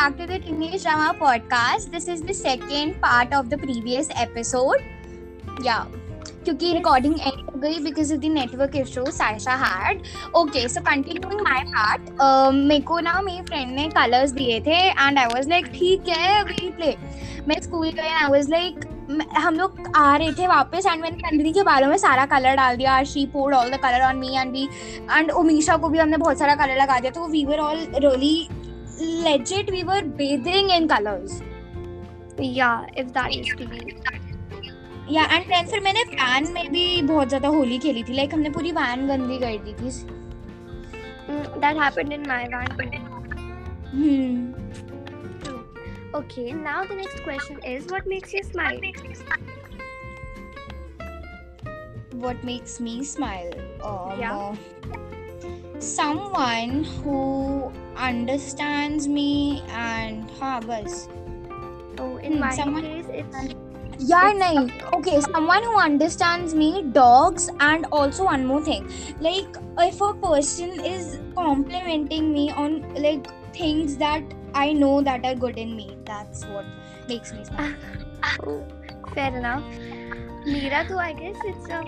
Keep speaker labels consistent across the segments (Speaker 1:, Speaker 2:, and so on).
Speaker 1: back to the Teenage Drama podcast. This is the second part of the previous episode. Yeah. क्योंकि recording end हो गई because of the network issue Saisha had okay so continuing my part मेरे को ना मेरी friend ने colours दिए थे एंड आई वाज लाइक ठीक है वी प्ले मैं स्कूल गई आई वाज लाइक हम लोग आ रहे थे वापस एंड मैंने नंदिनी के बालों में सारा कलर डाल दिया she poured all the colour on me and we and Omisha को भी हमने बहुत सारा कलर लगा दिया तो we were all really legit we were bathing in colors
Speaker 2: yeah if that is to be
Speaker 1: या एंड फ्रेंड फिर मैंने वैन में भी बहुत ज़्यादा होली खेली थी लाइक हमने पूरी वैन गंदी कर दी थी
Speaker 2: that happened in my van too.
Speaker 1: Hmm
Speaker 2: Okay, now the next question is what makes you smile?
Speaker 1: what makes me smile um,
Speaker 2: Yeah.
Speaker 1: uh, someone who understands me and हाँ बस
Speaker 2: Oh, in
Speaker 1: Hmm,
Speaker 2: my
Speaker 1: someone-
Speaker 2: case, it's
Speaker 1: यार
Speaker 2: It's
Speaker 1: नहीं okay someone who understands me dogs and also one more thing like if a person is complimenting me on like things that I know that are good in me that's what makes me smile
Speaker 2: oh, fair enough. Mira, too, I guess it's um,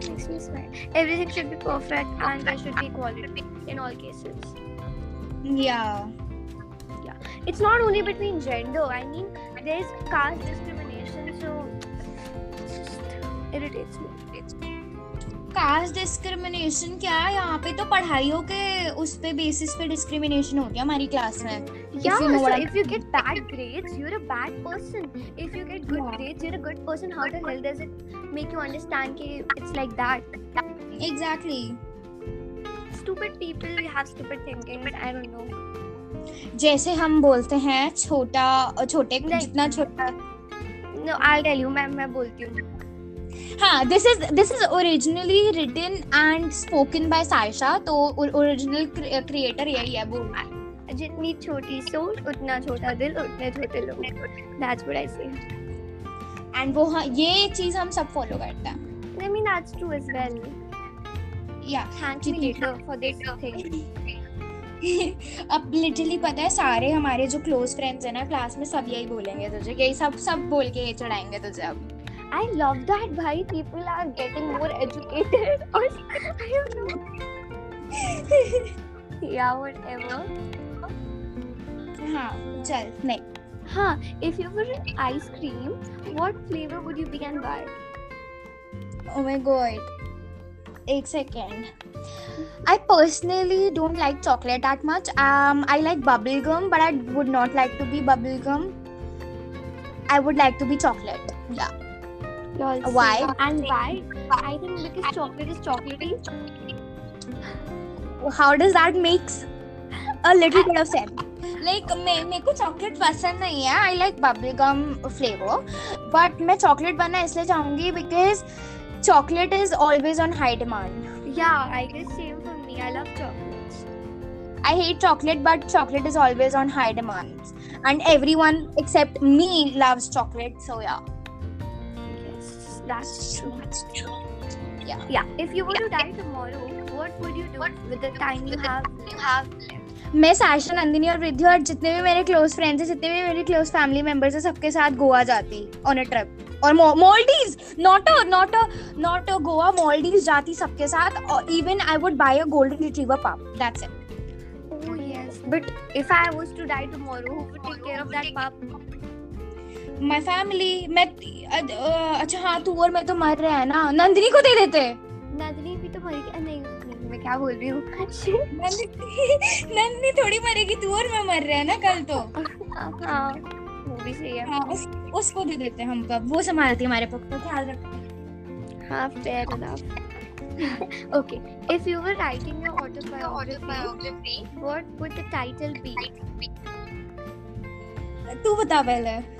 Speaker 2: what makes me smile? Everything should be perfect and there should be equality in all cases.
Speaker 1: yeah Yeah.
Speaker 2: It's not only between gender. I mean, there's caste discrimination, so it just irritates me.
Speaker 1: Caste discrimination क्या है यहाँ पे तो पढ़ाइयों के उस पे basis पे डिस्क्रिमिनेशन होती है हमारी क्लास में
Speaker 2: Yeah,
Speaker 1: you know
Speaker 2: so
Speaker 1: what I-
Speaker 2: if you get bad grades, you're a bad person. If you get good
Speaker 1: Yeah.
Speaker 2: grades, you're a good person. How the hell does it make you understand that it's like that?
Speaker 1: Exactly
Speaker 2: Stupid people have stupid thinkings. I don't know.
Speaker 1: जैसे हम बोलते हैं छोटा छोटे। जितना छोटा
Speaker 2: No, I'll tell you. मैं मैं बोलती हूँ.
Speaker 1: हाँ this is this is originally written and spoken by Saisha तो ओरिजिनल क्रिएटर यही है वो
Speaker 2: जितनी छोटी सोच उतना छोटा दिल उतने छोटे लोग. That's what I say.
Speaker 1: And वो हाँ ये चीज़ हम सब फॉलो करते हैं
Speaker 2: I mean that's true as well.
Speaker 1: या
Speaker 2: me
Speaker 1: जितनी-
Speaker 2: later for this thing.
Speaker 1: अब लिटरली पता है सारे हमारे जो क्लोज फ्रेंड्स है ना क्लास में सब यही बोलेंगे तुझे यही सब सब बोल के ये चढ़ाएँगे तुझे अब
Speaker 2: I love that. Bhai, people are getting more educated. Or I don't know. Yeah, whatever.
Speaker 1: हाँ चल नहीं
Speaker 2: Huh, if you were an ice cream, what flavor would you be and why?
Speaker 1: Oh my god. एक second. I personally don't like chocolate that much. Um, I like bubble gum, but I would not like to be bubble gum. I would like to be chocolate. Yeah.
Speaker 2: Lol,
Speaker 1: Why?
Speaker 2: same. And why? I think because chocolate is chocolatey.
Speaker 1: How does that makes a little bit of sense? Like मैं मेरे को chocolate पसंद नहीं है I like bubble gum flavour but मैं chocolate बनना इसलिए चाहूंगी because chocolate is always on high demand
Speaker 2: Yeah, I guess same for me. I love chocolates.
Speaker 1: I hate chocolate, but chocolate is always on high demand. And everyone except me loves chocolate, so yeah.
Speaker 2: that's true. That's true.
Speaker 1: Yeah.
Speaker 2: Yeah. If you were yeah. to die tomorrow, what would you do what? with the time you have? You have.
Speaker 1: मैं session Nandini और वृद्धि और जितने भी मेरे close friends हैं जितने भी मेरे क्लोज फैमिली मेंबर्स हैं सबके साथ गोवा जाती ऑन अ ट्रिप और Maldives not a not a not a Goa Maldives जाती सबके साथ और even I would buy a golden retriever pup that's it
Speaker 2: oh yes but if I was to die tomorrow who would take care of that pup
Speaker 1: my family मैं अच्छा हाँ तू और मैं तो मर रहे हैं ना। नंदिनी को दे देते।
Speaker 2: नंदिनी भी तो मरेगी। नहीं मैं क्या बोल रही हूँ?
Speaker 1: नंदिनी थोड़ी मरेगी तू और मैं मर रहे हैं ना कल तो।
Speaker 2: हाँ वो भी सही है।
Speaker 1: हाँ उस, उसको दे देते हैं हम कब। वो संभालती हमारे पक्ष का ख्याल रखते
Speaker 2: हाँ fair enough. Okay if you were writing your autobiography what would the title be?
Speaker 1: तू बता पहले।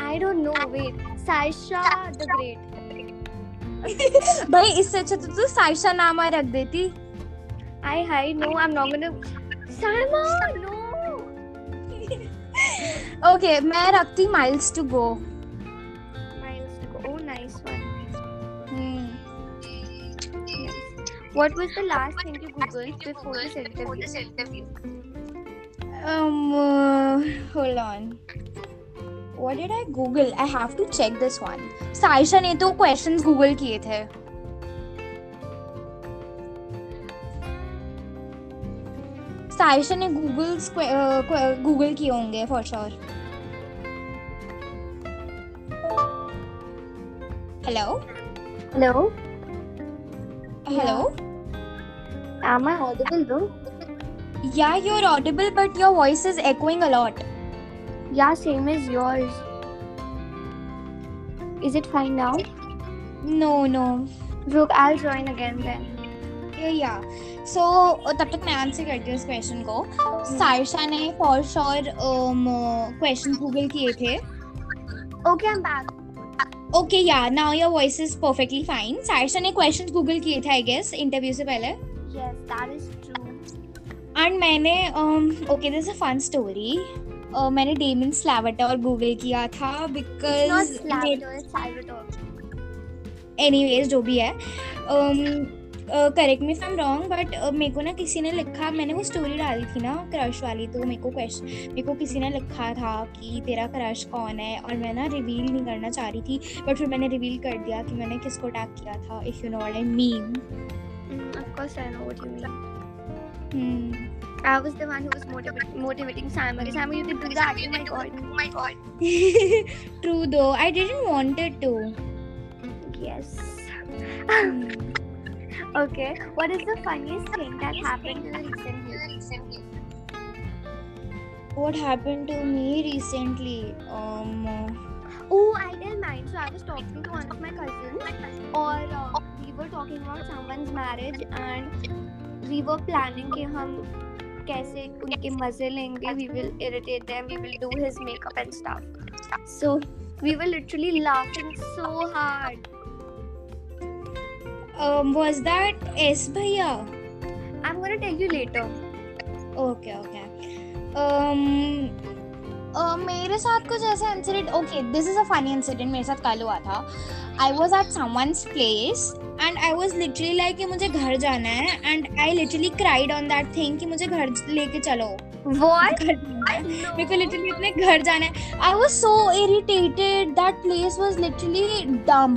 Speaker 2: I don't know wait Saisha the Great
Speaker 1: भाई इससे अच्छा तो तू साइशा नामा रख देती
Speaker 2: I hi no I'm not gonna Salma no
Speaker 1: okay मैं रखती miles to go
Speaker 2: Miles to go oh nice one
Speaker 1: Hmm.
Speaker 2: What was the last thing you googled before this interview?
Speaker 1: Um, uh, hold on. What did I Google? I have to check this one. Saisha ने तो questions Google किए थे. साइशा ने Google Google किए होंगे for sure. Hello.
Speaker 2: Hello.
Speaker 1: Hello.
Speaker 2: Am I audible though?
Speaker 1: Yeah, you're audible, but your voice is echoing a lot.
Speaker 2: Yeah, same as yours. Is it fine now?
Speaker 1: No, no.
Speaker 2: Look, I'll join again then.
Speaker 1: Yeah, yeah. So तब तक मैं answer करती हूँ इस question को साइशा ने for sure question Google किए थे
Speaker 2: Okay, I'm back.
Speaker 1: Okay yeah now your voice is perfectly fine Saisha ने क्वेश्चन गूगल किए थे आई गेस इंटरव्यू से पहले
Speaker 2: Yes, that is true.
Speaker 1: And मैंने okay this a fun story मैंने Damon Salvatore Google किया था बिकॉज़
Speaker 2: Salvatore.
Speaker 1: एनीवेज जो भी है correct me from wrong but मेरे को ना किसी ने लिखा मैंने वो स्टोरी डाली थी ना क्रश वाली तो मेरे को क्वेश्चन मेरे को किसी ने लिखा था कि तेरा क्रश कौन है और मैं ना रिवील नहीं करना चाह रही थी बट फिर मैंने रिवील कर दिया कि मैंने किसको टैग किया था if you know I
Speaker 2: mean of course, I know what you mean.
Speaker 1: Hmm.
Speaker 2: I was the one who was motiv- motivating Simon. Simon, you can do that. Oh my god. Oh my god.
Speaker 1: True though, I didn't want it to.
Speaker 2: Yes.
Speaker 1: Hmm.
Speaker 2: Okay. What is the funniest thing that happened to you recently?
Speaker 1: What happened to me recently? Um,
Speaker 2: Oh, I tell mine. So I was talking to one of my cousins, or uh, we were talking about someone's marriage, and we were planning कि हम कैसे उनके मज़े लेंगे. We will irritate them. We will do his makeup and stuff. So we were literally laughing so hard.
Speaker 1: um, was that S Bhaiya?
Speaker 2: I'm gonna tell you later.
Speaker 1: Okay okay um uh, मेरे साथ कुछ ऐसा incident okay this is a funny incident मेरे साथ कल हुआ था I was at someone's place and I was literally like कि मुझे घर जाना है and I literally cried on that thing कि मुझे घर लेके चलो
Speaker 2: What?
Speaker 1: घर जाना। मेरे को लिटरली अपने घर जाना है I was so irritated
Speaker 2: that place was literally
Speaker 1: dumb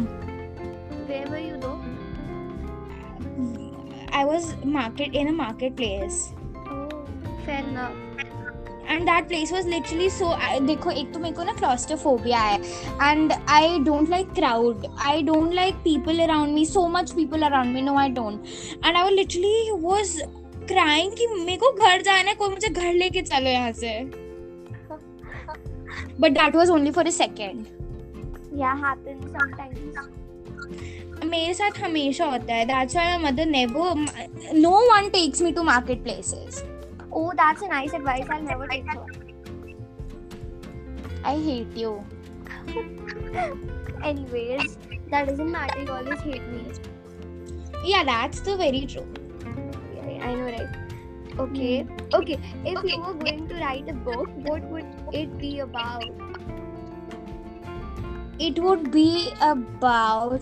Speaker 1: was market in a market place
Speaker 2: Oh, fair enough.
Speaker 1: And that place was literally so देखो एक तो मेरे को ना क्लॉस्टोफोबिया है। And I don't like crowd I don't like people around me so much people around me no I don't and I literally was crying कि मेरे को घर जाना है कोई मुझे घर लेके चलो यहाँ से। But that was only for a second
Speaker 2: Yeah, happens sometimes.
Speaker 1: मेरे साथ हमेशा होता है। That's why my mother never no one takes me to market places
Speaker 2: Oh, that's a nice advice. I'll never take her.
Speaker 1: I hate you.
Speaker 2: Anyways, that doesn't matter. You always hate me.
Speaker 1: Yeah, that's the very true.
Speaker 2: Yeah, I know, right? Okay. Mm. Okay. If okay. you were going to write a book, what would it be about?
Speaker 1: It would be about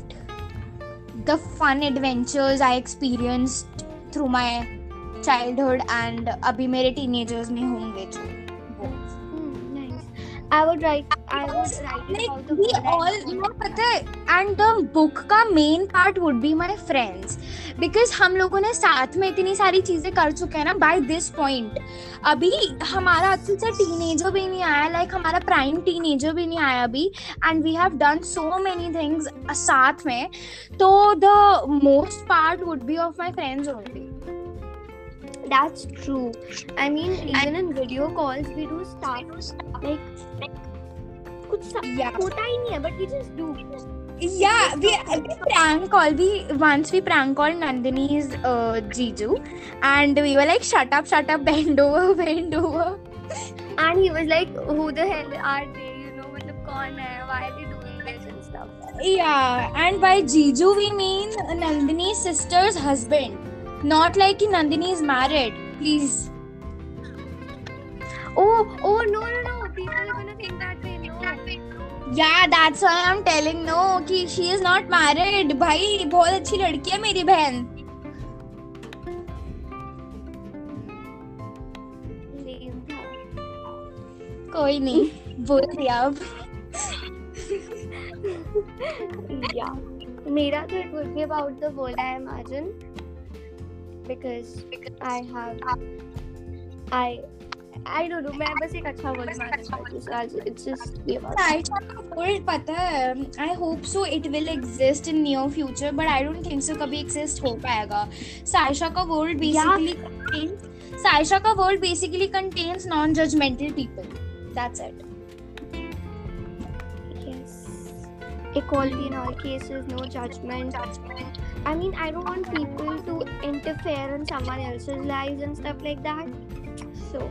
Speaker 1: the fun adventures I experienced through my childhood and अभी मेरे teenagers में होंगे जो वो
Speaker 2: Hmm, nice. I would write. I would write it
Speaker 1: like we all you know पता है and the book का main part would be my friends because हम लोगों ने साथ में इतनी सारी चीज़ें कर चुके हैं ना by this point अभी हमारा अच्छे से टीनेजर भी नहीं आया लाइक हमारा प्राइम टीनेजर भी नहीं आया अभी and we have done so many things साथ में तो the most part would be of my friends only
Speaker 2: That's true. I mean, even in video calls, we do stuff like कुछ सा-
Speaker 1: Yeah.
Speaker 2: होता ही नहीं है, but we just do.
Speaker 1: Yeah, we, we prank call. We once we prank called Nandini's uh, Jiju, and we were like, "Shut up, shut up, bend over, bend over."
Speaker 2: And he was like, "Who the hell are they? You know, मतलब कौन है? Why are they doing this and stuff?"
Speaker 1: Yeah, and by Jiju we mean Nandini's sister's husband, Not like Nandini is married. Please.
Speaker 2: Oh, oh no, no, no! People are gonna think that way. No.
Speaker 1: Yeah, that's why I'm telling no कि she is not married. भाई बहुत अच्छी लड़की है मेरी बहन. कोई नहीं बोल दिया अब
Speaker 2: yeah. Mera तो it would be about the world I imagine because I have I I don't know मैं बस एक अच्छा वर्ल्ड इमेजिन करती हूँ so I'll- it's just be about
Speaker 1: Saisha का वर्ल्ड पता है I hope so it will exist in near future but I don't think so कभी एग्जिस्ट हो पाएगा। साइशा का वर्ल्ड बेसिकली कंटेन्स साइशा का basically contains non judgemental people that's it
Speaker 2: yes. Equality in all cases no judgment. I mean, I don't want people to interfere in someone else's lives and stuff like that. So,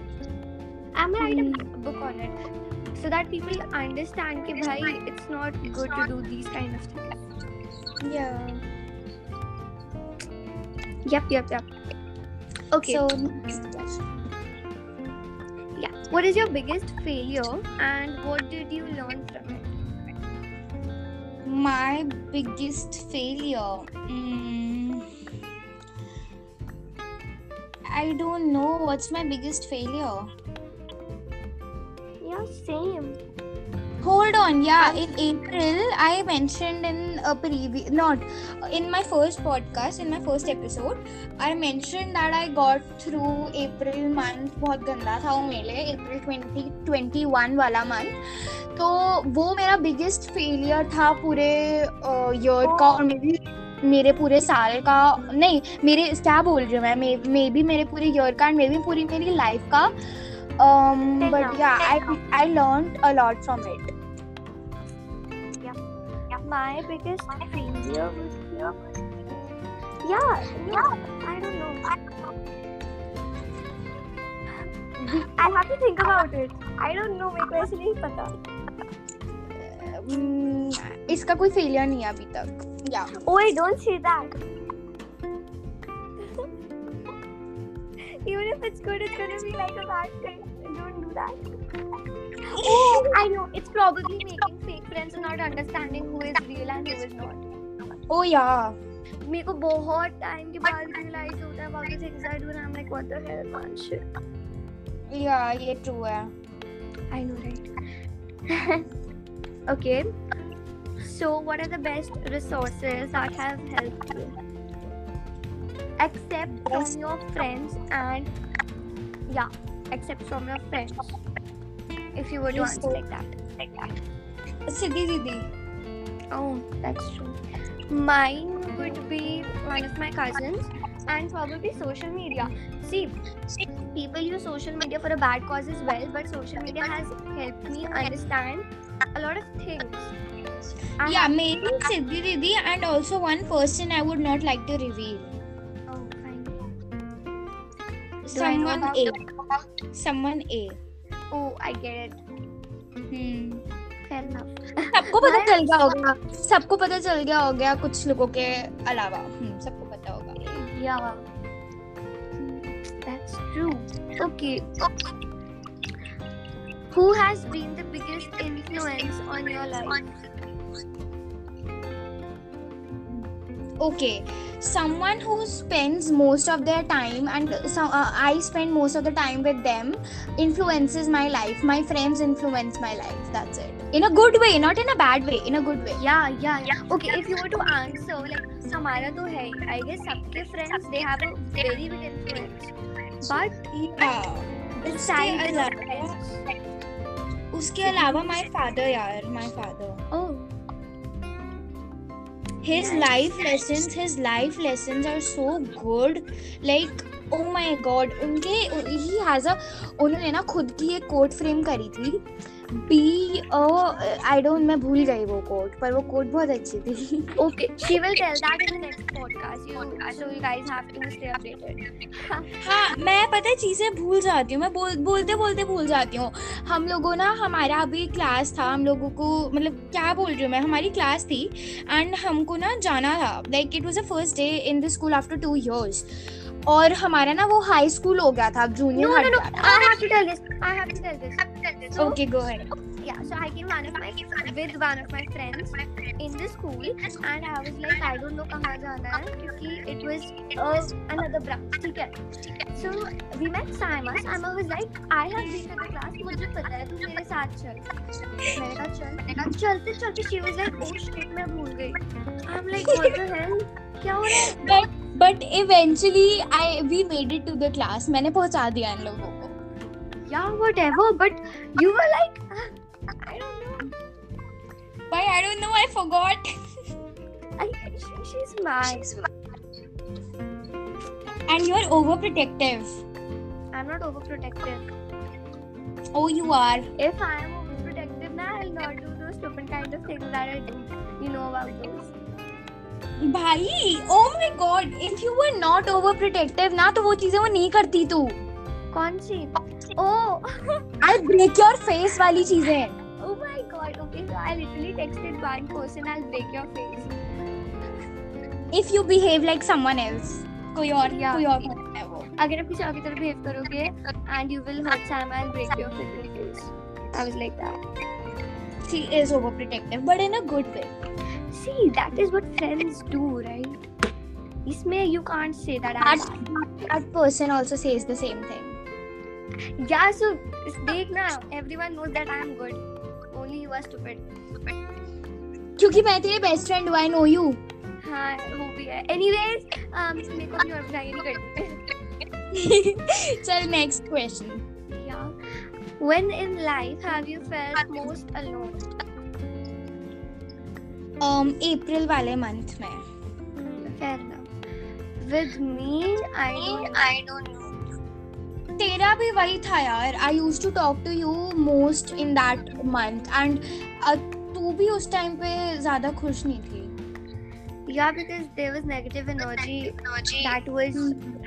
Speaker 2: I'm gonna write a hmm. book on it so that people understand that bhai, it's not good to do these kind of things.
Speaker 1: Yeah.
Speaker 2: Yep, yep, yep. Okay.
Speaker 1: So, next question.
Speaker 2: Yeah. What is your biggest failure and what did you learn from it?
Speaker 1: My biggest failure mm, i don't know what's my biggest failure.
Speaker 2: Yeah same
Speaker 1: hold on yeah in april i mentioned in a previous not in my first podcast in my first episode i mentioned that i got through april month बहुत गंदा था वो मेरे लिए अप्रैल 2021 वाला month तो वो मेरा बिगेस्ट फेलियर था पूरे ईयर का और मेरी मेरे पूरे साल का नहीं मेरे क्या बोल रही हूँ मैं मे भी मेरे पूरे ईयर का मे भी पूरी मेरी लाइफ का बट या I I learn a lot from it
Speaker 2: my biggest failure would be yeah yeah I don't know I have to think about it I don't know मेरे को ऐसे नहीं पता
Speaker 1: हम्म, इसका कोई फेलियर नहीं है अभी तक या
Speaker 2: oh don't say that even if it's good it's gonna be like a bad thing don't Do that oh I know it's probably making fake friends and not understanding who is real and who is not
Speaker 1: ओ या
Speaker 2: मेरे को बहुत time के बाद realise होता है about the things I do and I'm like what the hell man shit
Speaker 1: या ये ट्रू है
Speaker 2: I know, right? okay. So, what are the best resources that have helped you? Except from
Speaker 1: Best-
Speaker 2: your friends and yeah, except from your friends. If you were to answer like that. Like that.
Speaker 1: Siddhi
Speaker 2: Oh, that's true. Mine would be one of my cousins and probably social media. See, people use social media for a bad cause as well, but social media has helped me understand a lot of things. Yeah,
Speaker 1: maybe Siddhi Didi and also one person I would not like to reveal.
Speaker 2: Oh, fine.
Speaker 1: Someone
Speaker 2: Oh, I get it.
Speaker 1: Hmm
Speaker 2: Fair enough.
Speaker 1: सबको पता चल गया होगा सबको पता चल गया होगा कुछ लोगों के अलावा हम्म सबको पता होगा
Speaker 2: Yeah. That's true. Okay. Who has been the biggest influence on your life?
Speaker 1: okay someone who spends most of their time and so, uh, i spend most of the time with them influences my life my friends influence my life that's it in a good way not in a bad way in a good way
Speaker 2: Yeah, yeah, yeah. Okay, if you were to answer, like, हमारा तो है ही. I guess सबके friends they have a very big influence. But
Speaker 1: yeah.
Speaker 2: besides
Speaker 1: उसके
Speaker 2: your
Speaker 1: अलावा
Speaker 2: friends,
Speaker 1: उसके अलावा my father यार my father
Speaker 2: oh,
Speaker 1: his life lessons his life lessons are so good. Like oh my god उनके ही has a उन्होंने ना खुद की एक कोट फ्रेम करी थी बी आई डोंट मैं भूल गई वो कोट पर वो कोट बहुत अच्छी थी
Speaker 2: okay. She will tell that in the next podcast. You, so you guys have to stay updated.
Speaker 1: हाँ मैं पता है चीज़ें भूल जाती हूँ मैं बोल बोलते बोलते भूल जाती हूँ हम लोगों ना हमारा अभी क्लास था हम लोगों को मतलब क्या बोल रही हूँ मैं हमारी क्लास थी एंड हमको ना जाना था like it was a first day in the school after two years और हमारा ना वो हाई स्कूल हो गया था
Speaker 2: junior
Speaker 1: I have
Speaker 2: I have to tell this I have to tell this
Speaker 1: okay go ahead
Speaker 2: yeah so I came one of my with one of my friends in the school and I was like I don't know कहाँ जाना है क्योंकि it was another branch ठीक है? So we met साइमस I was like I have been in the class मुझे पता है तू मेरे साथ चल। मैंने कहा चल। चलते चलते she was like oh shit मैं भूल गई। I am like what the hell क्या हो रहा है?
Speaker 1: But but eventually I we made it to the class. मैंने पहुँचा दिया इन लोगों को.
Speaker 2: Yeah, whatever. But you were like, I don't know.
Speaker 1: Why I don't know. I forgot.
Speaker 2: I, she, she's mad.
Speaker 1: And you're overprotective.
Speaker 2: I'm not overprotective.
Speaker 1: Oh, you are.
Speaker 2: If I am overprotective now, I'll not do those stupid kind of things that I do. You know about those.
Speaker 1: भाई oh my god if you were not overprotective ना तो वो चीज़ें वो नहीं करती तू
Speaker 2: कौन सी? Oh,
Speaker 1: I'll break your face वाली चीज़ें
Speaker 2: oh my god. Okay, so I literally texted one person, I'll break your face.
Speaker 1: if you behave like someone else कोई और
Speaker 2: Yeah.
Speaker 1: कोई और है वो
Speaker 2: अगर आप किसी और की तरह behave करोगे and you will hurt Sam, I'll break your freaking face. I was like that.
Speaker 1: she is overprotective but in a good way
Speaker 2: See, that is what friends do, right? इसमें you can't say that I'm
Speaker 1: that that person also says the same thing
Speaker 2: Yeah, so देख ना everyone knows that I am good. Only you are stupid.
Speaker 1: क्योंकि मैं तेरी best friend हूँ आई know you
Speaker 2: हाँ वो भी है. Anyways, um, मेरे को अपनी और बुराई नहीं करनी.
Speaker 1: चल next question
Speaker 2: Yeah. When in life have you felt most alone?
Speaker 1: April um, वाले मंथ में।
Speaker 2: With me I I don't
Speaker 1: तेरा भी वही था यार। I used to talk to you most in that month and तू भी उस टाइम पे ज़्यादा खुश नहीं थी।
Speaker 2: Yeah because there was negative energy that was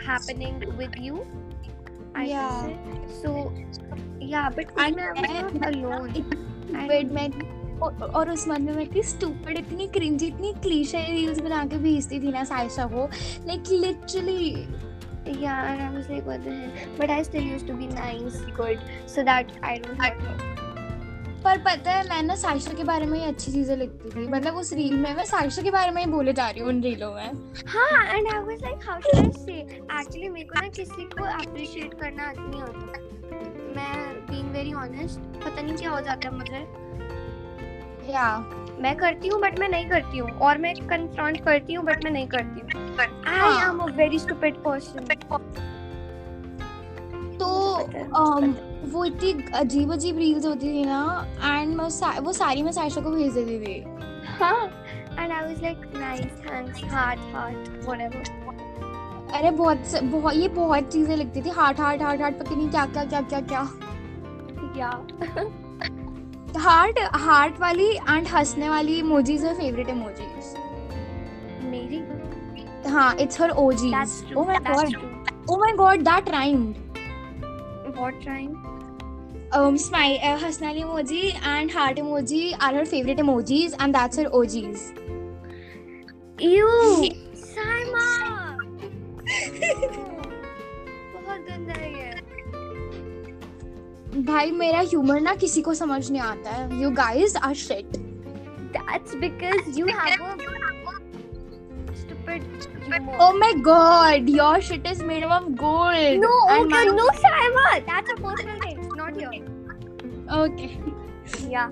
Speaker 2: happening with you so yeah but I
Speaker 1: M alone और और उस मंथ में मैं इतनी स्टूपिड इतनी क्रिंजी इतनी क्लीशे रील्स बना के भेजती थी ना साइशा को like literally
Speaker 2: Yeah, and I was like, what the hell? But I still used to be nice, good, so that I don't.
Speaker 1: पर पता है मैं ना साइशा के बारे में ही अच्छी चीज़ें लिखती थी मतलब उस रील में मैं साइशा के बारे में ही बोले जा रही हूँ उन रीलों में
Speaker 2: हाँ, and I was like, how should I say? Actually, मेरे को ना किसी को appreciate करना नहीं आता. मैं being very honest, पता नहीं क्या हो जाता है मुझे.
Speaker 1: या
Speaker 2: मैं करती हूँ बट मैं नहीं करती हूँ। और मैं कन्फ्रंट करती हूँ बट मैं नहीं करती हूँ। I am a very stupid person
Speaker 1: तो um, वो इतनी अजीब अजीब रील्स होती थी ना एंड मैं सा- वो सारी मैं साइशा को भेज देती थी।
Speaker 2: हाँ। And I was like nice thanks heart heart whatever
Speaker 1: अरे बहुत बहुत ये बहुत चीज़ें लिखती थी। हार्ट हार्ट हार्ट हार्ट पता नहीं क्या क्या क्या क्या क्या।
Speaker 2: या
Speaker 1: हार्ट हार्ट वाली एंड हंसने वाली इमोजीज है फेवरेट इमोजीज
Speaker 2: मेरी
Speaker 1: हाँ
Speaker 2: it's her
Speaker 1: Oh my
Speaker 2: that's
Speaker 1: god.
Speaker 2: True
Speaker 1: Oh my god, that rhymed.
Speaker 2: What trying
Speaker 1: Um, smile, uh, वाली emoji and heart emoji are her favorite emojis, and that's her OGs.
Speaker 2: You
Speaker 1: भाई मेरा humour ना किसी को समझ नहीं आता है। You guys are shit
Speaker 2: that's because you have a stupid
Speaker 1: humour my god your shit is made of gold
Speaker 2: no no Saima that's a personal thing not here
Speaker 1: okay
Speaker 2: yeah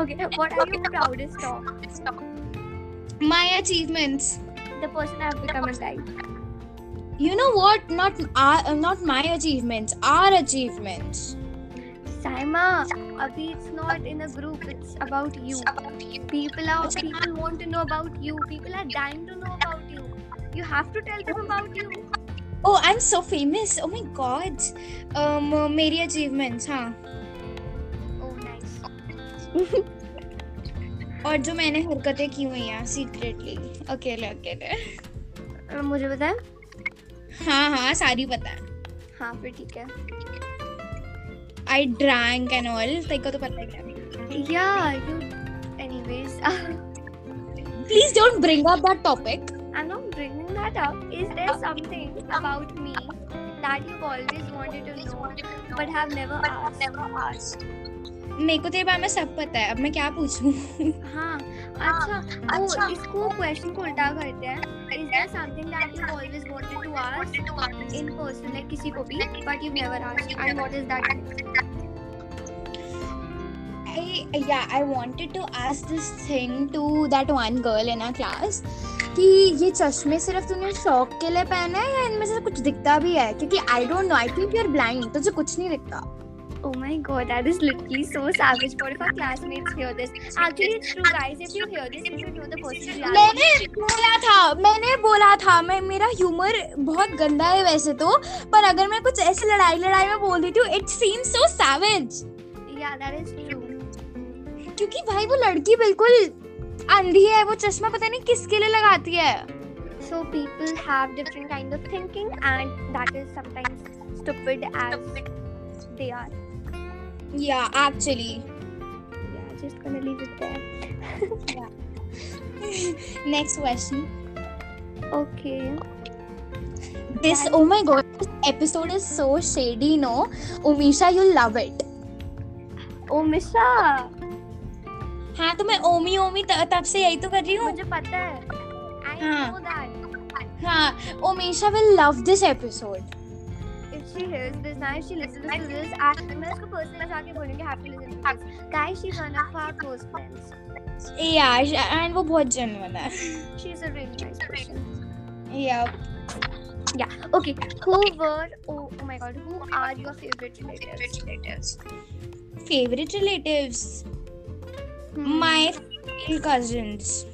Speaker 2: okay what are you proudest of
Speaker 1: my achievements
Speaker 2: the person I have become in life
Speaker 1: You know what? Not our, uh, not my achievements. Our achievements.
Speaker 2: Saima, Abhi, it's not in a group, it's about you. People are people want to know about you. People are dying to know about you. You have to tell them about you.
Speaker 1: Oh, I'm so famous. Oh my god. Um, uh, मेरी achievements, हाँ.
Speaker 2: Oh nice.
Speaker 1: और जो मैंने हरकतें की हुई हैं secretly अकेले अकेले
Speaker 2: Uh, मुझे बताए
Speaker 1: हाँ हाँ सारी पता है
Speaker 2: हाँ फिर ठीक है
Speaker 1: आई ड्रैंक एंड ऑल तेरे तो पता ही है
Speaker 2: Yeah, you. Anyways,
Speaker 1: please don't bring up that topic
Speaker 2: I'm not bringing that up. Is there something about me that you've always wanted to know but have never asked. never asked?
Speaker 1: मेरे को तेरे बारे में सब पता है अब मैं क्या पूछूँ?
Speaker 2: हाँ अच्छा
Speaker 1: अच्छा।
Speaker 2: इसको क्वेश्चन को उल्टा करते हैं। Is there something that you always wanted to ask in person like किसी को भी but you never asked and what is that
Speaker 1: I yeah, I wanted to ask this thing to that one girl in our class कि ये चश्मे सिर्फ़ तूने शौक के लिए पहने हैं या इनमें से कुछ दिखता भी है? क्योंकि I don't know I think you are blind तुझे कुछ नहीं दिखता।
Speaker 2: Oh my god, that is literally so savage. What if our classmates hear this? Actually, it's true, guys. If you hear this, you should know the person.
Speaker 1: मैंने बोला था मैंने बोला था मैं मेरा ह्यूमर बहुत गंदा है वैसे तो पर अगर मैं कुछ ऐसे लड़ाई लड़ाई में बोल देती हूँ it seems so savage
Speaker 2: Yeah, that is true.
Speaker 1: क्योंकि भाई वो लड़की बिल्कुल अंधी है वो चश्मा पता नहीं किसके लिए लगाती है
Speaker 2: So people have different kind of thinking, and that is sometimes stupid as they are.
Speaker 1: Yeah actually
Speaker 2: Yeah, just gonna leave it there.
Speaker 1: Next question
Speaker 2: Okay.
Speaker 1: This oh my god, this episode is so shady, no? Umisha, you'll love it.
Speaker 2: Oh,
Speaker 1: हाँ तो मैं ओमी ओमी तब से यही तो कर रही हूँ
Speaker 2: मुझे पता है. I
Speaker 1: हाँ.
Speaker 2: know that.
Speaker 1: हाँ Omisha will love this episode.
Speaker 2: She hears this now, if she listens to this, I- मैं उसको personally जाके बोलूँगी have to listen to this. Guys, she's one of our close friends.
Speaker 1: Yeah, and वो बहुत genuine है.
Speaker 2: She's a really nice person.
Speaker 1: Yeah. Yeah.
Speaker 2: Okay, who were oh, oh my god, who are your favorite relatives?
Speaker 1: Favorite relatives?
Speaker 2: Hmm.
Speaker 1: My cousins.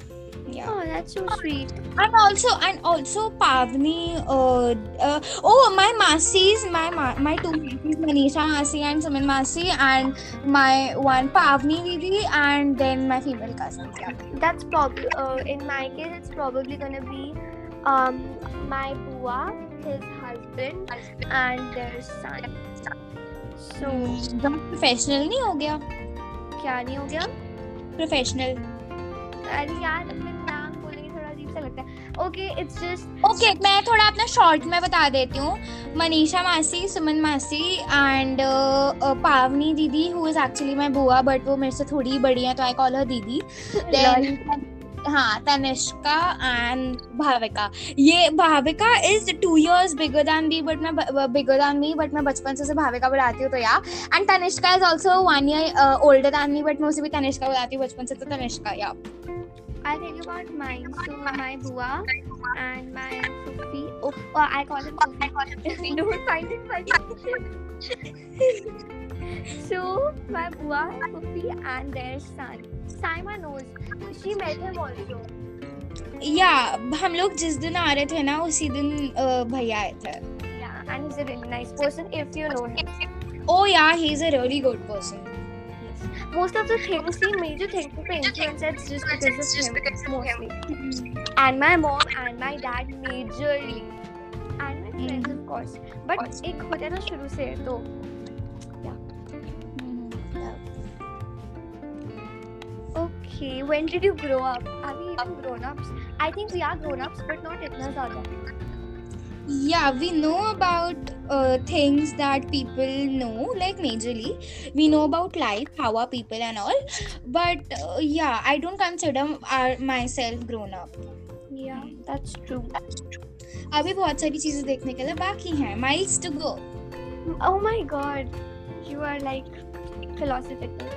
Speaker 1: Yeah.
Speaker 2: Oh, that's so sweet.
Speaker 1: And also, and also Pavni. Uh, uh, oh, my masis, my ma- my two masis, Manisha Masi and Suman Masi, and my one Pavni Didi, and then my female cousins. Yeah.
Speaker 2: That's probably uh, in my case, it's probably gonna be um my bua, his husband, and their son. So
Speaker 1: एकदम professional नहीं हो गया
Speaker 2: क्या नहीं हो गया
Speaker 1: professional
Speaker 2: अरे यार मैं ओके इट्स जस्ट
Speaker 1: ओके मैं थोड़ा अपना शॉर्ट में बता देती हूँ। मनीषा मासी सुमन मासी एंड पावनी didi who is actually my bua but वो मेरे से थोड़ी बड़ी है तो आई कॉल हर दीदी। हाँ तनिष्का एंड भाविका। ये Bhavika is two years bigger than me but मैं बिगर दैन मी बट मैं बचपन से उसे भाविका बुलाती हूँ तो yeah. And Tanishka is also one year older than me but मैं उसे भी तनिष्का बुलाती हूँ बचपन से तो तनिष्का या।
Speaker 2: I'll tell you about mine. So my bua and my Fufi. Oh, oh I call him Fufi. I call him Fufi. Don't find it funny. so my bua, Fufi, and their son. Saima knows. She met him also.
Speaker 1: या हम लोग जिस दिन आ रहे थे ना उसी दिन अ, भैया आए थे
Speaker 2: Yeah, and he's a really nice person if you know him.
Speaker 1: Oh yeah, he's a really good person.
Speaker 2: Most of the things he major things to influence it's just because of him mostly. And my mom and my dad majorly. And my friends of course. But एक होता है ना शुरू से तो Okay, when did you grow up? Are we even grown ups? I think we are grown ups, but not itna zyada.
Speaker 1: Yeah, we know about uh, things that people know, like majorly. We know about life, how are people and all. But uh, yeah, I don't consider our, myself grown up.
Speaker 2: Yeah, that's true.
Speaker 1: अभी बहुत सारी चीजें देखने के लिए बाकी हैं. Miles to go.
Speaker 2: Oh my god, you are like philosophical.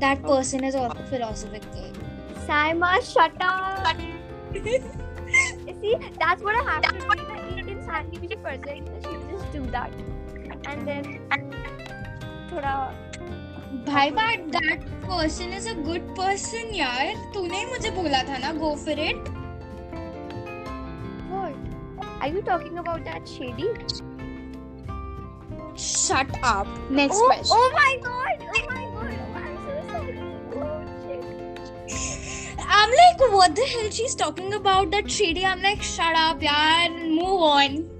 Speaker 1: That person is also philosophical.
Speaker 2: Saima, shut up. See, that's what I have to do. scientific person, she just do that and then थोड़ा
Speaker 1: भाई but that person is a good person यार। तूने ही मुझे बोला था ना go for it
Speaker 2: what are you talking about that shady
Speaker 1: shut up next question
Speaker 2: oh my god oh my I'm
Speaker 1: like, what the hell she's talking about that shady? I'm like, shut up, yaar. Move on.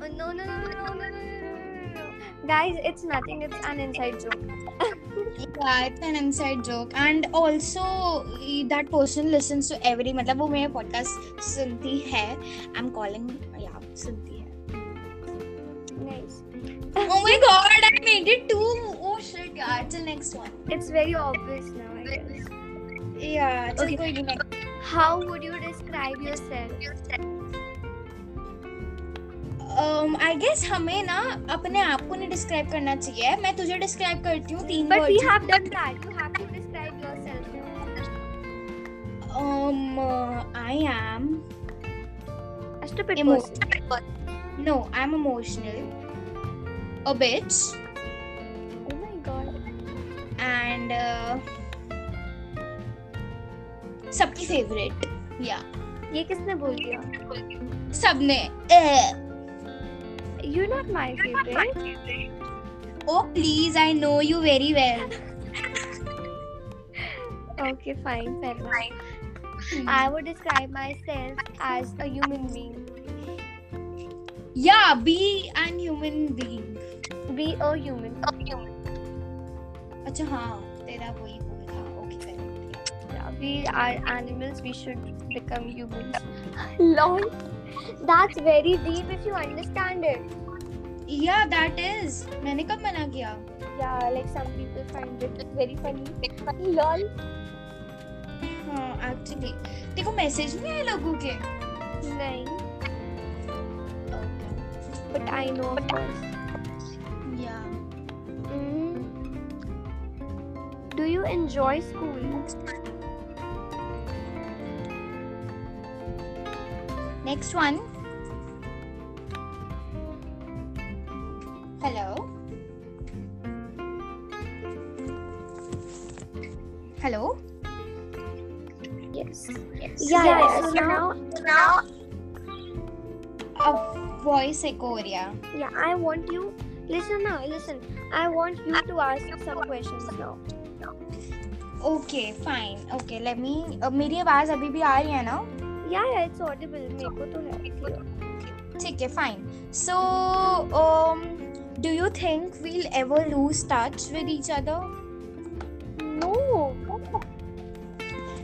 Speaker 2: Oh, no, no, no, no, no, no, no, no, no, no. Guys, it's nothing. It's an inside joke.
Speaker 1: Yeah, it's an inside joke. And also, that person listens to every. मतलब वो मेरे podcast सुनती है. I'm calling. Yeah, सुनती है.
Speaker 2: Nice.
Speaker 1: Oh my god, I made it too. Oh shit, yeah. Till next one.
Speaker 2: It's very obvious now, I guess.
Speaker 1: Yeah. चल
Speaker 2: Okay.
Speaker 1: नहीं next.
Speaker 2: How would you describe yourself?
Speaker 1: Um, I guess हमें ना अपने आप को नहीं describe करना चाहिए मैं तुझे डिस्क्राइब करती हूँ तीन
Speaker 2: But we have done that. You have to describe yourself
Speaker 1: um uh, I am
Speaker 2: A stupid
Speaker 1: Emo-
Speaker 2: person.
Speaker 1: no I'm emotional a bitch
Speaker 2: Oh my god.
Speaker 1: and uh, सबकी फेवरेट या
Speaker 2: ये किसने बोल दिया?
Speaker 1: सबने.
Speaker 2: You not my favourite
Speaker 1: oh please I know you very well
Speaker 2: okay fine fail I would describe myself as a human being
Speaker 1: yeah be an human being
Speaker 2: be a human
Speaker 1: अच्छा हाँ तेरा वही
Speaker 2: we are animals. We should become humans. Lol. That's very deep if you understand it.
Speaker 1: या that is मैंने कब मना किया
Speaker 2: Yeah, like some people find it very funny. Lol.
Speaker 1: हाँ एक्चुअली देखो मैसेज नहीं आए लोगों के
Speaker 2: नहीं. But I know of course.
Speaker 1: या
Speaker 2: Mm. Do you enjoy school?
Speaker 1: Next one hello hello
Speaker 2: Yes.
Speaker 1: Yes.
Speaker 2: Yeah,
Speaker 1: Yeah,
Speaker 2: yeah.
Speaker 1: so
Speaker 2: So now, now,
Speaker 1: अब voice एको हो रहा
Speaker 2: yeah, I want you. Listen now, listen. I want you to ask some questions now.
Speaker 1: Okay fine okay let me मेरी आवाज अभी भी आ रही है ना
Speaker 2: Yeah, it's audible. मेरे को तो है clear.
Speaker 1: ठीक है fine so do you think we'll ever lose touch with each other
Speaker 2: No.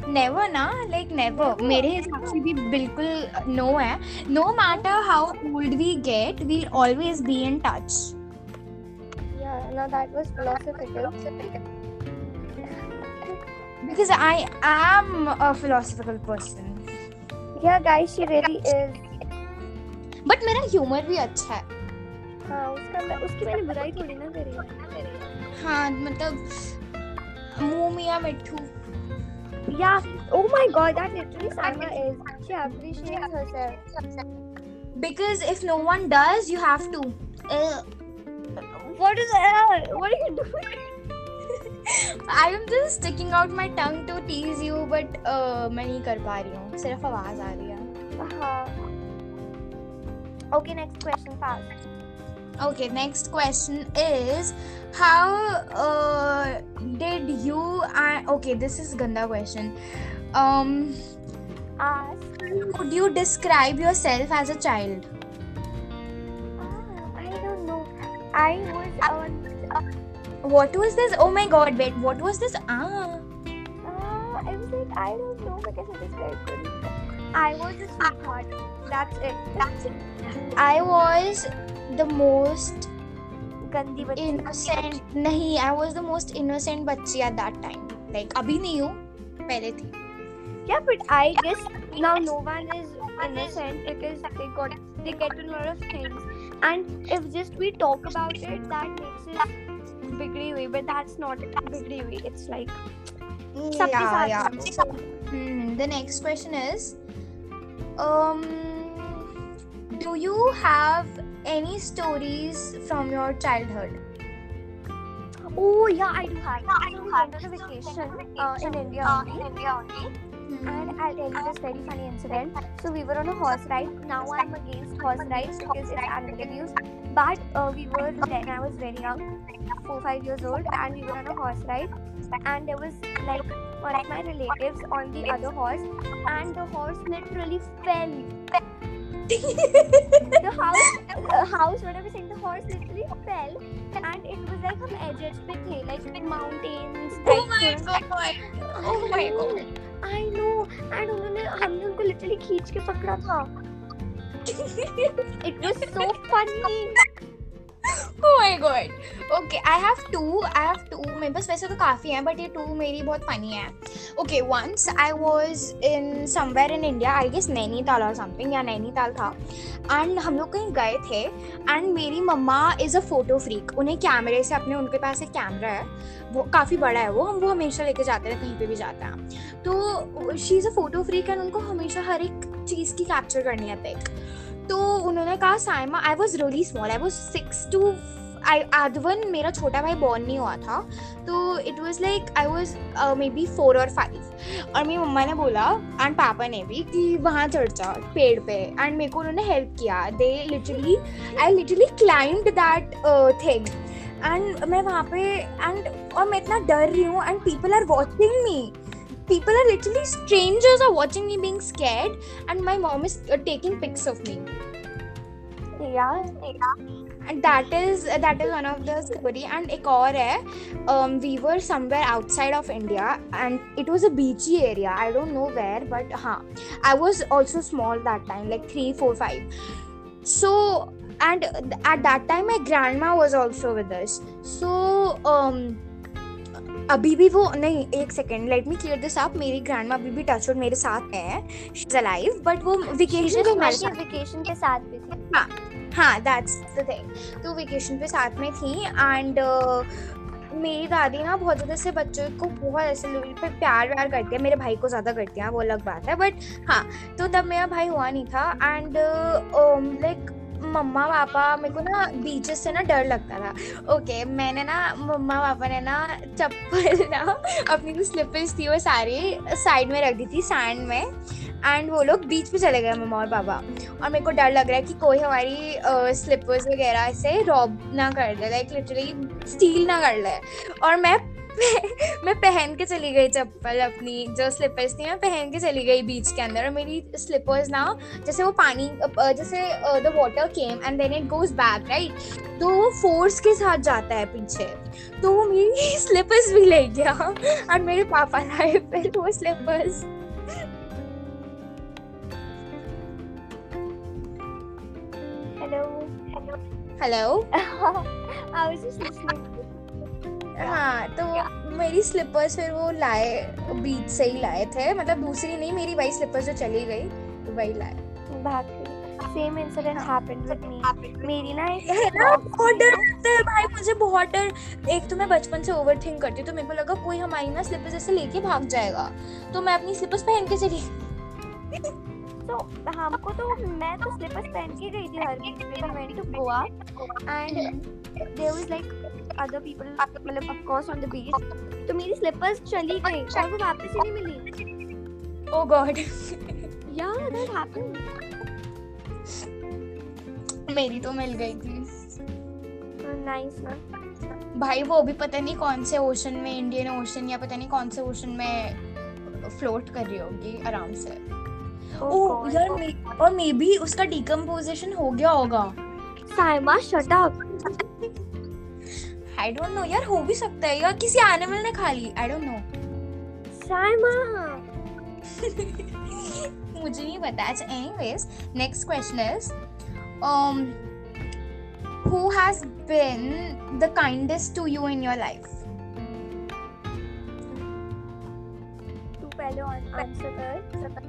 Speaker 1: Never ना लाइक नेवर मेरे हिसाब से भी बिल्कुल नो है no matter how old we get we'll always be in touch
Speaker 2: Yeah, now that was philosophical.
Speaker 1: Because I am a philosophical person
Speaker 2: Yeah, guys, she really is.
Speaker 1: But मेरा humour भी अच्छा है
Speaker 2: हाँ उसका मैं उसकी मैंने बुराई थोड़ी ना करी
Speaker 1: हाँ मतलब मुँह मिया मिट्ठू
Speaker 2: Yeah. Oh my God, that literally Saima is. She appreciates herself.
Speaker 1: Because if no one does you have to
Speaker 2: What is that? What are you doing?
Speaker 1: I am just sticking out my tongue to tease you but मैं नहीं कर पा रही हूँ सिर्फ आवाज आ रही है
Speaker 2: Uh-huh. Okay, next question, fast.
Speaker 1: Okay, next question is how uh, did you and okay, this is ganda question. Um,
Speaker 2: Ask.
Speaker 1: could you describe yourself as a child?
Speaker 2: Ah, I don't know. I was on.
Speaker 1: What was this? Oh my god, wait, what was this? Ah,
Speaker 2: Uh, I was like, I don't know because I described it. I was a sweetheart. That's it. That's it.
Speaker 1: I was the most
Speaker 2: गंदी बच्ची
Speaker 1: innocent. नहीं, I was the most innocent बच्ची at that time. Like अभी नहीं हूँ, पहले थी.
Speaker 2: Yeah, but I guess now no one is innocent because they got they get to know a lot of things, and if just we talk about it, that makes it bigri हुई. But that's not bigri हुई. It's like सबके
Speaker 1: Yeah,
Speaker 2: साथ
Speaker 1: yeah.
Speaker 2: होना.
Speaker 1: Hmm, the next question is um do you have any stories from your childhood
Speaker 2: Oh yeah, I do have. So we went on a vacation uh, in India only. and I'll tell you this very funny incident. So we were on a horse ride. Now I'm against horse rides because it's animal. But uh, we were then I was very young, four five years old, and we were on a horse ride. And there was like one of my relatives on the other horse, and the horse literally fell. The house, uh, house, whatever saying, the horse literally fell, and it was like हम edges पे थे, like mountains.
Speaker 1: oh my god oh my god
Speaker 2: I know. And उन्होंने हमने उनको literally खींच के पकड़ा था. It was so funny.
Speaker 1: okay, i have two, i have two मेरे पास वैसे तो काफ़ी हैं बट ये टू मेरी बहुत फनी है. Okay once I was in somewhere in India I guess Nainital और समथिंग या नैनीताल था. एंड हम लोग कहीं गए थे एंड मेरी मम्मा इज़ अ फ़ोटो फ्रीक उन्हें कैमरे से अपने, उनके पास एक कैमरा है. वो काफ़ी बड़ा है वो, हम वो हमेशा लेके जाते हैं, कहीं पे भी जाते हैं. तो she is a photo freak and उनको हमेशा हर एक चीज़ की कैप्चर करनी है पिक तो उन्होंने कहा, Saima I was really small I was six two I आधवन मेरा छोटा भाई बॉर्न नहीं हुआ था। तो it was like I was maybe four और फाइव और मेरी मम्मा ने बोला एंड पापा ने भी, कि वहाँ चढ़ जाओ पेड़ पे। एंड मेरे को उन्होंने हेल्प किया। They literally I literally climb that thing and मैं वहाँ पे एंड और मैं इतना डर रही हूँ। And people are watching me people are literally strangers are watching me being scared and my mom is uh, taking pics of me.
Speaker 2: Yeah,
Speaker 1: yeah and that is that is one of the story. And ek aur hai um, we were somewhere outside of india and it was a beachy area. I don't know where but ha i was also small that time like 3 4 5 so and at that time my grandma was also with us. So um अभी भी वो नहीं एक second let me clear this up मेरी grand अभी भी touch wood मेरे साथ है. शी इज़ अलाइव बट वो वेकेशन हमारे साथ
Speaker 2: वेकेशन के साथ भी थी.
Speaker 1: हाँ हाँ दैट्स द थिंग तो वेकेशन पे साथ में थी एंड uh, मेरी दादी ना बहुत ज़्यादा से बच्चों को बहुत ऐसे पे प्यार व्यार करती है. मेरे भाई को ज़्यादा करती है वो अलग बात है बट हाँ तो तब मेरा भाई हुआ नहीं था एंड लाइक uh, um, मम्मा पापा मेरे को ना बीचेस से ना डर लगता था। ओके okay, मैंने ना मम्मा पापा ने ना चप्पल ना अपनी जो स्लिपर्स थी वो सारी साइड में रख दी थी सैंड में। एंड वो लोग बीच पे चले गए मम्मा और पापा। और मेरे को डर लग रहा है कि कोई हमारी स्लिपर्स वगैरह से रॉब ना कर दे लाइक लिटरली स्टील ना कर ले और मैं मैं पहन के चली गई चप्पल अपनी जो स्लीपर्स थी मैं पहन के चली गई बीच के अंदर। और मेरी स्लीपर्स ना जैसे वो पानी जैसे the water came and then it goes back right तो वो फोर्स के साथ जाता है पीछे। तो वो मेरी स्लीपर्स भी ले गया। और मेरे पापा लाए फिर वो slippers
Speaker 2: hello
Speaker 1: hello
Speaker 2: I was just listening.
Speaker 1: हाँ। तो मेरी स्लीपर्स फिर वो लाए बीच से ही लाए थे। मतलब दूसरी नहीं मेरी वही स्लीपर्स जो चली गई तो वही लाए।
Speaker 2: Same incident happened with me मेरी ना एक
Speaker 1: है ना? बहुत डर लगता है भाई मुझे बहुत डर। एक तो मैं बचपन से ओवर थिंक करती हूँ तो मेरे को लगा कोई हमारी ना स्लीपर्स ऐसे लेके भाग जाएगा। तो मैं अपनी स्लीपर्स पहन के चली
Speaker 2: तो हमको तो मैं तो स्लीपर्स पहन के गई थी हर week went to Goa and there was like other people मतलब of course on the beach तो मेरी स्लीपर्स चली गई और वो वापस ही नहीं मिली।
Speaker 1: Oh god
Speaker 2: yeah that happened
Speaker 1: मेरी तो मिल गई थी।
Speaker 2: नाइस ना
Speaker 1: भाई वो भी पता नहीं कौन से ओशन में इंडियन ओशन या पता नहीं कौन से ओशन में फ्लोट कर रही होगी आराम से। ओ यार मे और मे बी उसका डिकम्पोजिशन हो गया होगा।
Speaker 2: Saima shut up
Speaker 1: I don't know यार हो भी सकता है यार किसी एनिमल ने खा ली. आई डोंट नो
Speaker 2: साइमा
Speaker 1: मुझे नहीं पता. अच्छा anyways next question is um who has been the kindest to you in your life?
Speaker 2: तू पहले आंसर कर.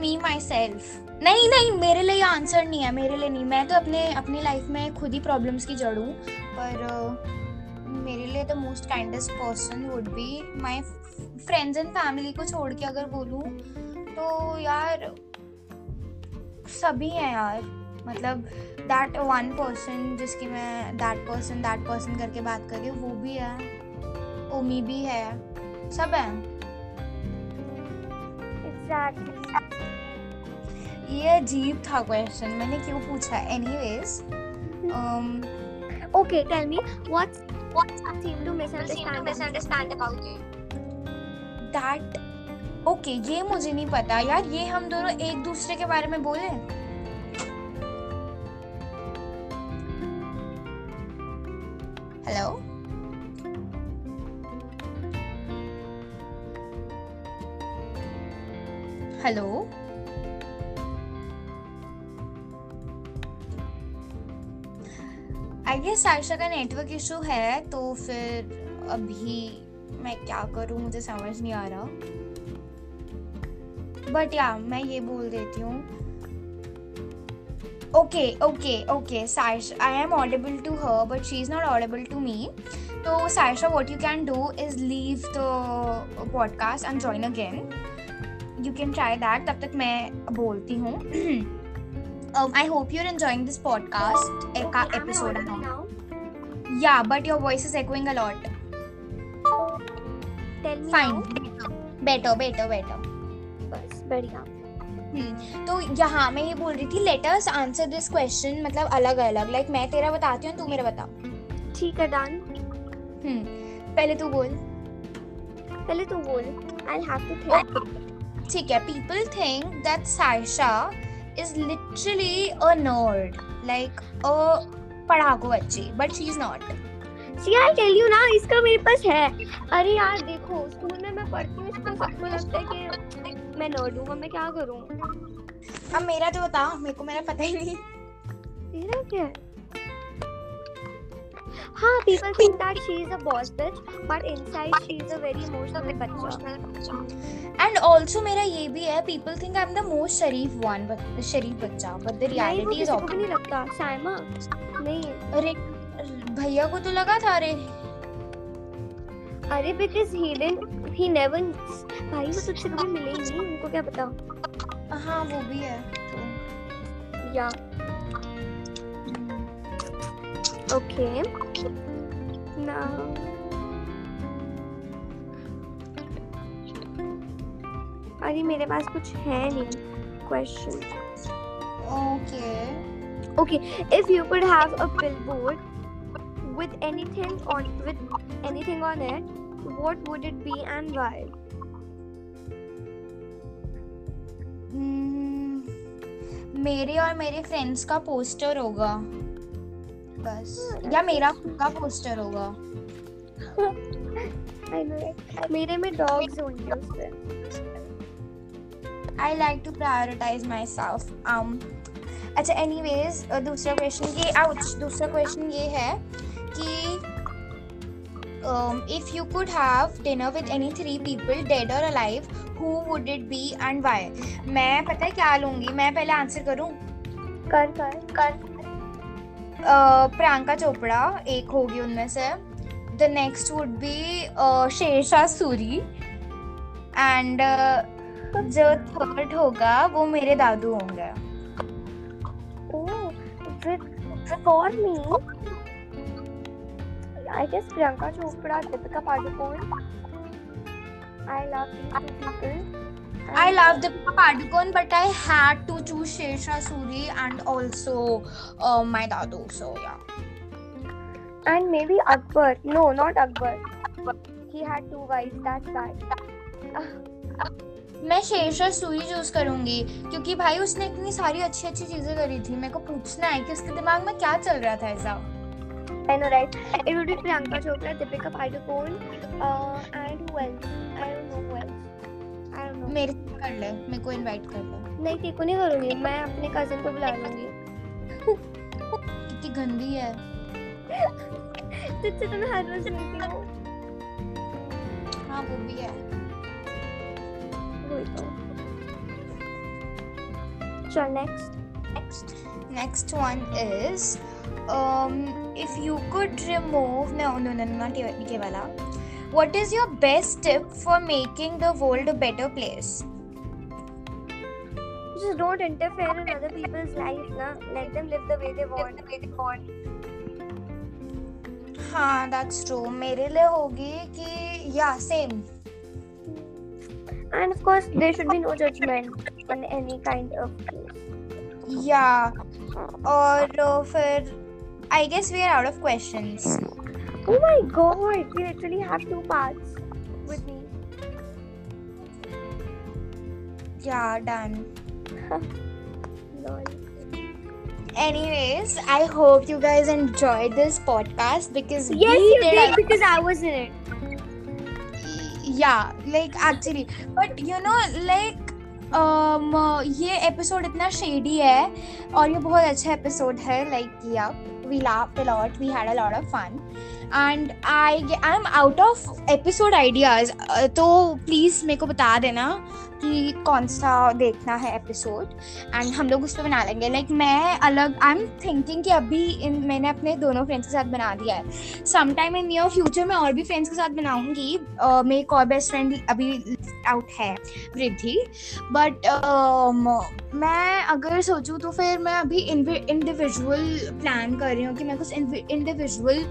Speaker 1: मी माई सेल्फ नहीं नहीं, मेरे लिए आंसर नहीं है, मेरे लिए नहीं। मैं तो अपने, अपनी लाइफ में खुद ही प्रॉब्लम्स की जड़ हूँ, पर मेरे लिए the most kindest person would be my friends and family को छोड़ के अगर बोलूँ तो यार, सभी हैं यार। मतलब दैट वन पर्सन जिसकी मैं दैट पर्सन दैट पर्सन करके बात कर रही हूँ, वो भी है ओमी भी है, सब है।
Speaker 2: एग्जैक्टली
Speaker 1: ये अजीब था क्वेश्चन मैंने क्यों पूछा? Anyways
Speaker 2: okay me what
Speaker 1: that okay ये मुझे नहीं पता यार ये हम दोनों एक दूसरे के बारे में बोले? Hello hello I guess Saisha का नेटवर्क इशू है तो फिर अभी मैं क्या करूँ? मुझे समझ नहीं आ रहा। बट या मैं ये बोल देती हूँ। Okay okay okay Saisha I am audible to her but she is not audible to me तो Saisha what you can do is leave the podcast and join again you can try that तब तक मैं बोलती हूँ। Um, I hope you're this podcast podcast.
Speaker 2: Okay,
Speaker 1: eka Yeah, but your voice is echoing a lot.
Speaker 2: Tell me
Speaker 1: Fine.
Speaker 2: now.
Speaker 1: Better, better, better.
Speaker 2: बस बढ़िया
Speaker 1: हम्म तो यहाँ मैं ये बोल रही थी लेटर्स आंसर दिस क्वेश्चन मतलब अलग अलग लाइक मैं तेरा बताती हूँ तू मेरा बता
Speaker 2: ठीक है डन
Speaker 1: हम्म पहले तू बोल
Speaker 2: पहले तू बोल आई हैव टू थिंक
Speaker 1: ठीक है people think that Saisha is literally a nerd like a पढ़ाकू बच्ची but she is not
Speaker 2: see I tell you ना इसका मेरे पास है। अरे यार देखो स्कूल में मैं पढ़ती हूँ इसको सबको लगता है कि मैं नर्ड हूँ मैं क्या करूँ?
Speaker 1: अब मेरा तो बताओ मेरे को मेरा पता ही नहीं।
Speaker 2: तेरा क्या? है हाँ people think that she is a boss bitch but inside she is a very emotional बच्चा
Speaker 1: एंड ऑल्सो मेरा ये भी है think I am the most Sharif one शरीफ बच्चा बट द
Speaker 2: नहीं वो
Speaker 1: रियलिटी इज़
Speaker 2: किसी को भी नहीं लगता साइमा नहीं।
Speaker 1: अरे भैया को तो लगा था अरे।
Speaker 2: अरे because he didn't he never भाई वो तुझसे कभी मिले ही नहीं उनको क्या पता?
Speaker 1: हाँ वो भी है तो।
Speaker 2: या। Okay. Now. अरे मेरे पास कुछ है नहीं. Question
Speaker 1: okay
Speaker 2: okay if you could have a billboard with anything on with anything on it what would it be and why
Speaker 1: मेरे और मेरे फ्रेंड्स का पोस्टर होगा. बस। या मेरा खुद का पोस्टर होगा।
Speaker 2: मेरे में dogs होंगे उस पे.
Speaker 1: I like to prioritize myself अच्छा एनीवेज दूसरा क्वेश्चन ये आउच दूसरा क्वेश्चन ये है कि if you could have dinner with any three people dead और alive who would it be and why मैं पता है क्या लूँगी? मैं पहले आंसर करूँ?
Speaker 2: कर कर।
Speaker 1: कर। प्रियंका चोपड़ा एक होगी उनमें से the next would be Sher Shah Suri and जो थर्ड होगा वो मेरे दादू होंगे
Speaker 2: Oh, for me, I guess Priyanka Chopra, Deepika Padukone. I love these two people.
Speaker 1: I love Deepika Padukone, but I had to choose Shersha Suri and also uh, my dadu. So yeah.
Speaker 2: And maybe Akbar. No, not Akbar. He had two wives. That's why.
Speaker 1: मैं Sher Shah Suri choose करूँगी क्योंकि भाई उसने इतनी सारी अच्छी अच्छी चीज़ें करी थी मेरे को पूछना है कि उसके दिमाग में क्या चल रहा था ऐसा
Speaker 2: I know, right? It would be Priyanka Chopra, Deepika Padukone, uh, and who else? I don't know
Speaker 1: मेरे से कर ले मेरे को इनवाइट कर ले।
Speaker 2: नहीं तेको नहीं करूँगी मैं अपने कजिन को बुला लूँगी।
Speaker 1: कितनी गंदी है।
Speaker 2: तुझसे तो मैं हर रोज मिलती हूँ।
Speaker 1: हाँ वो भी है।
Speaker 2: वही तो। चल next
Speaker 1: next next one is um if you could remove no no no not ये वाला what is your best tip for making the world a better place
Speaker 2: just don't interfere in other people's life na let them live the way they want the way they want
Speaker 1: हाँ that's true मेरे लिए होगी कि yeah same
Speaker 2: and of course there should be no judgment in any kind of case
Speaker 1: yeah और uh, फिर I guess we are out of questions
Speaker 2: oh my god we literally have two parts with me
Speaker 1: yeah done
Speaker 2: Lol.
Speaker 1: anyways I hope you guys enjoyed this podcast because
Speaker 2: yes
Speaker 1: we
Speaker 2: you
Speaker 1: did
Speaker 2: did
Speaker 1: our
Speaker 2: because i was in it
Speaker 1: yeah like actually but you know like um ये episode इतना shady है और ये बहुत अच्छा episode है like किया we laughed a lot we had a lot of fun And I I am out of episode ideas तो प्लीज़ मेरे को बता देना कि कौन सा देखना है एपिसोड एंड हम लोग उस पर बना लेंगे. लाइक like, मैं अलग आई एम थिंकिंग कि अभी इन मैंने अपने दोनों फ्रेंड्स के साथ बना दिया है. Some time in near future मैं और भी फ्रेंड्स के साथ बनाऊँगी. Uh, मेरी एक और बेस्ट फ्रेंड अभी आउट है वृद्धि बट uh, मैं अगर सोचूं तो फिर मैं अभी इंडिविजुअल प्लान कर रही हूँ कि मैं कुछ इंडिविजुअल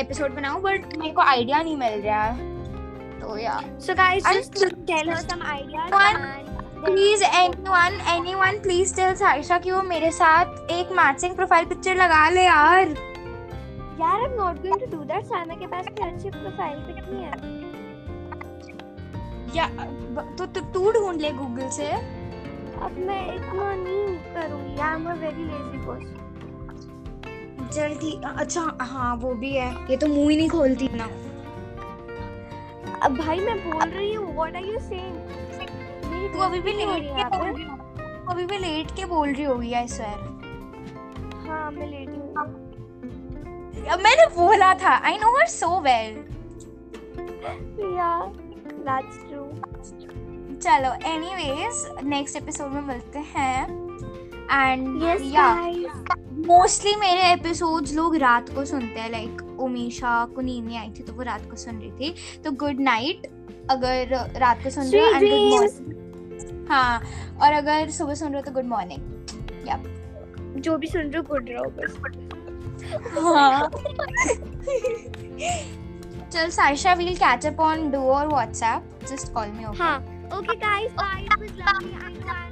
Speaker 1: एपिसोड बनाऊँ बट मेरे को आइडिया नहीं मिल रहा है तो या
Speaker 2: just tell her some ideas
Speaker 1: One-
Speaker 2: and
Speaker 1: please anyone anyone please tell Saisha कि वो मेरे साथ एक मैचिंग प्रोफ़ाइल पिक्चर लगा ले यार
Speaker 2: यार I'm not going to do that. Saima के पास फ्रेंडशिप प्रोफ़ाइल पिक नहीं है.
Speaker 1: या तो तू तू ढूंढ ले गूगल से
Speaker 2: अब मैं इतना नहीं करूँगी. I am a very lazy person.
Speaker 1: जल्दी अच्छा हाँ वो भी है ये तो मुँह ही नहीं खोलती ना
Speaker 2: अब भाई मैं बोल रही हूँ. What are you saying? मेरी
Speaker 1: तू अभी भी लेट के बोल रही हो अभी भी लेट के बोल रही होगी आई स्वेर
Speaker 2: हाँ मैं लेटी हूँ.
Speaker 1: अब मैंने बोला था I know her so well
Speaker 2: Yeah, that's true.
Speaker 1: चलो एनीवेज नेक्स्ट एपिसोड में मिलते हैं and
Speaker 2: Yes,
Speaker 1: yeah
Speaker 2: guys.
Speaker 1: Mostly मेरे एपिसोड्स लोग रात को सुनते हैं लाइक उमीशा को नींद नहीं आई थी तो वो रात को सुन रही थी तो गुड नाइट अगर रात को सुन रहे हो एंड गुड मॉर्निंग हाँ और अगर सुबह सुन रहे हो तो गुड मॉर्निंग या
Speaker 2: जो भी सुन रहे हो गुड रहो बस.
Speaker 1: हाँ चल Saisha will catch up on do और WhatsApp just call
Speaker 2: me okay हाँ. Bye. It was lovely. I know I